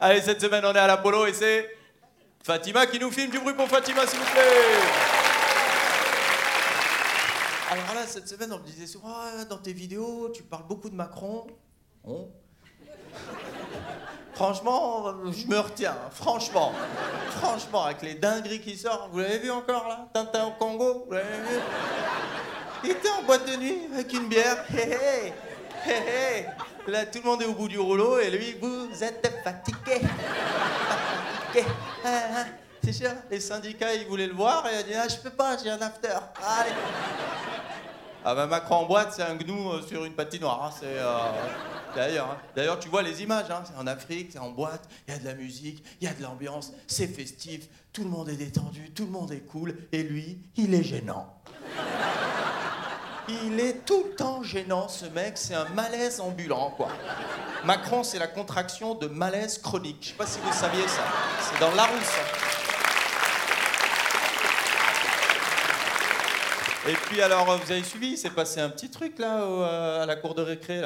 Allez, cette semaine, on est à l'Apollo et c'est Fatima qui nous filme. Du bruit pour Fatima, s'il vous plaît. Alors là, cette semaine, on me disait souvent, Ah, dans tes vidéos, tu parles beaucoup de Macron. Franchement, je me retiens, franchement. Franchement, avec les dingueries qui sortent, vous l'avez vu encore là? Tintin au Congo, vous l'avez vu? Il était en boîte de nuit avec une bière. Là, tout le monde est au bout du rouleau et lui, vous êtes fatigué. Ah, ah. C'est sûr, les syndicats, ils voulaient le voir et il a dit, ah, je peux pas, j'ai un after. Allez. Ah bah Macron en boîte, c'est un gnou euh, sur une patinoire. hein, C'est euh, d'ailleurs. hein. D'ailleurs, tu vois les images. hein, C'est en Afrique, c'est en boîte. Il y a de la musique, il y a de l'ambiance, c'est festif. Tout le monde est détendu, tout le monde est cool. Et lui, il est gênant. Il est tout le temps gênant, ce mec. C'est un malaise ambulant, quoi. Macron, c'est la contraction de malaise chronique. Je sais pas si vous saviez ça. C'est dans Larousse. Et puis alors, vous avez suivi, il passé un petit truc là euh, à la cour de récré.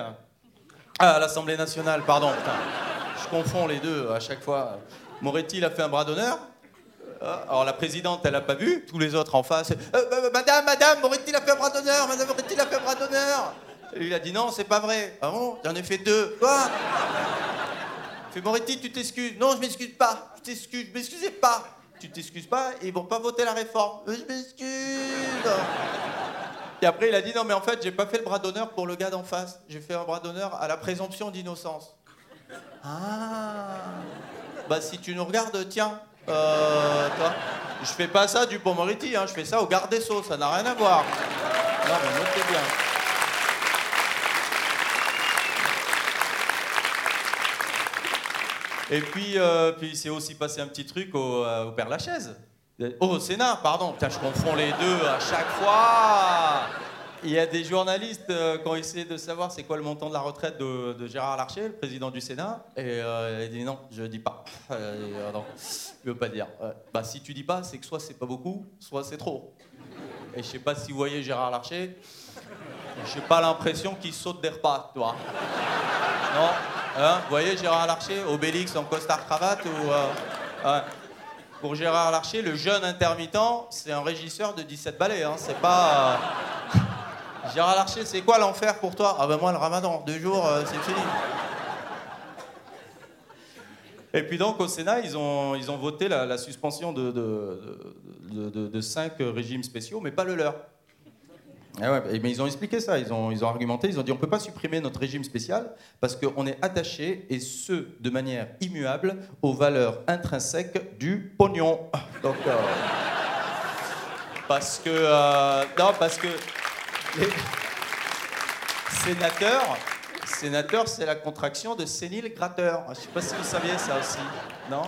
Ah, à l'Assemblée nationale, pardon. Je confonds les deux à chaque fois. Moretti, il a fait un bras d'honneur. Euh, Alors la présidente, elle a pas vu. Tous les autres en face. Euh, euh, madame, madame, Moretti, il a fait un bras d'honneur. Madame Moretti, il a fait un bras d'honneur. Il a dit non, c'est pas vrai. Ah bon J'en ai fait deux. Quoi? Fait Moretti, tu t'excuses. Non, je m'excuse pas. Je t'excuse. Je m'excusais pas. Tu t'excuses pas ils vont pas voter la réforme. Je m'excuse. Et après, il a dit non, mais en fait, j'ai pas fait le bras d'honneur pour le gars d'en face. J'ai fait un bras d'honneur à la présomption d'innocence. Ah. Bah, si tu nous regardes, tiens. Euh, toi, je fais pas ça du pont hein, je fais ça au garde des Sceaux, ça n'a rien à voir. Non, mais notez bien. Et puis, euh, puis c'est aussi passé un petit truc au, euh, Père Lachaise. Oh, au Sénat, pardon. Putain, je confonds les deux à chaque fois. Il y a des journalistes euh, qui ont essayé de savoir c'est quoi le montant de la retraite de, Gérard Larcher, le président du Sénat. Et euh, il dit non, je dis pas. Euh, non, je veux pas dire. Ouais. Bah, si tu dis pas, c'est que soit c'est pas beaucoup, soit c'est trop. Et je sais pas si vous voyez Gérard Larcher. J'ai pas l'impression qu'il saute des repas, toi. Non Hein Vous voyez Gérard Larcher, Obélix en costard cravate ou euh. Pour Gérard Larcher, le jeune intermittent, c'est un régisseur de 17 ballets. Hein. C'est pas. Gérard Larcher, c'est quoi l'enfer pour toi? Ah ben moi, le ramadan, deux jours, euh, c'est fini. Et puis donc au Sénat, ils ont, ils ont voté la, la suspension de, de, de- de- de cinq régimes spéciaux, mais pas le leur. Ah ouais, mais ils ont expliqué ça, ils ont, ils ont argumenté, ils ont dit on ne peut pas supprimer notre régime spécial parce qu'on est attaché, et ce, de manière immuable, aux valeurs intrinsèques du pognon. Donc, euh, parce que... euh, non, parce que... Les sénateurs, sénateur, c'est la contraction de sénile gratteur. Je ne sais pas si vous saviez ça aussi. Non?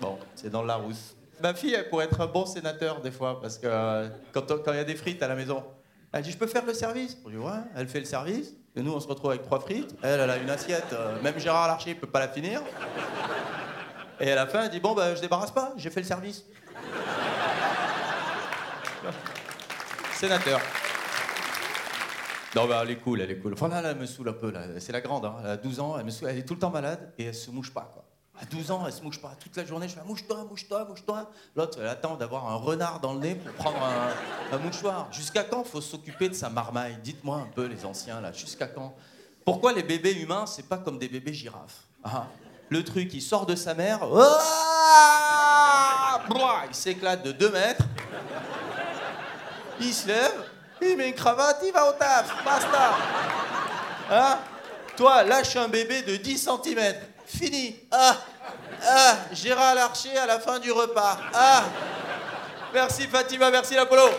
Bon, c'est dans le Larousse. Ma fille, elle pourrait être un bon sénateur des fois, parce que euh, quand il y a des frites à la maison, elle dit Je peux faire le service? Je dis Ouais, elle fait le service. Et nous, on se retrouve avec trois frites. Elle, elle a une assiette. euh, même Gérard Larcher ne peut pas la finir. Et à la fin, elle dit Bon, bah, je débarrasse pas, j'ai fait le service. Sénateur. Non, bah, elle est cool, elle est cool. Enfin, là, là, elle me saoule un peu. Là. C'est la grande, hein. elle a 12 ans, elle, est tout le temps malade et elle se mouche pas. Quoi. À 12 ans, elle se mouche pas. Toute la journée, je fais mouche-toi, mouche-toi, mouche-toi. L'autre, elle attend d'avoir un renard dans le nez pour prendre un, mouchoir. Jusqu'à quand faut s'occuper de sa marmaille? Dites-moi un peu, les anciens, là, jusqu'à quand? Pourquoi les bébés humains, c'est pas comme des bébés girafes? Ah, Le truc, il sort de sa mère, ah Brouah, il s'éclate de 2 mètres, il se lève, il met une cravate, il va au taf, basta. Hein? Toi, lâche un bébé de 10 cm, fini. Ah, ah, Gérard Larcher à la fin du repas. Ah. Merci Fatima, merci l'Apollo.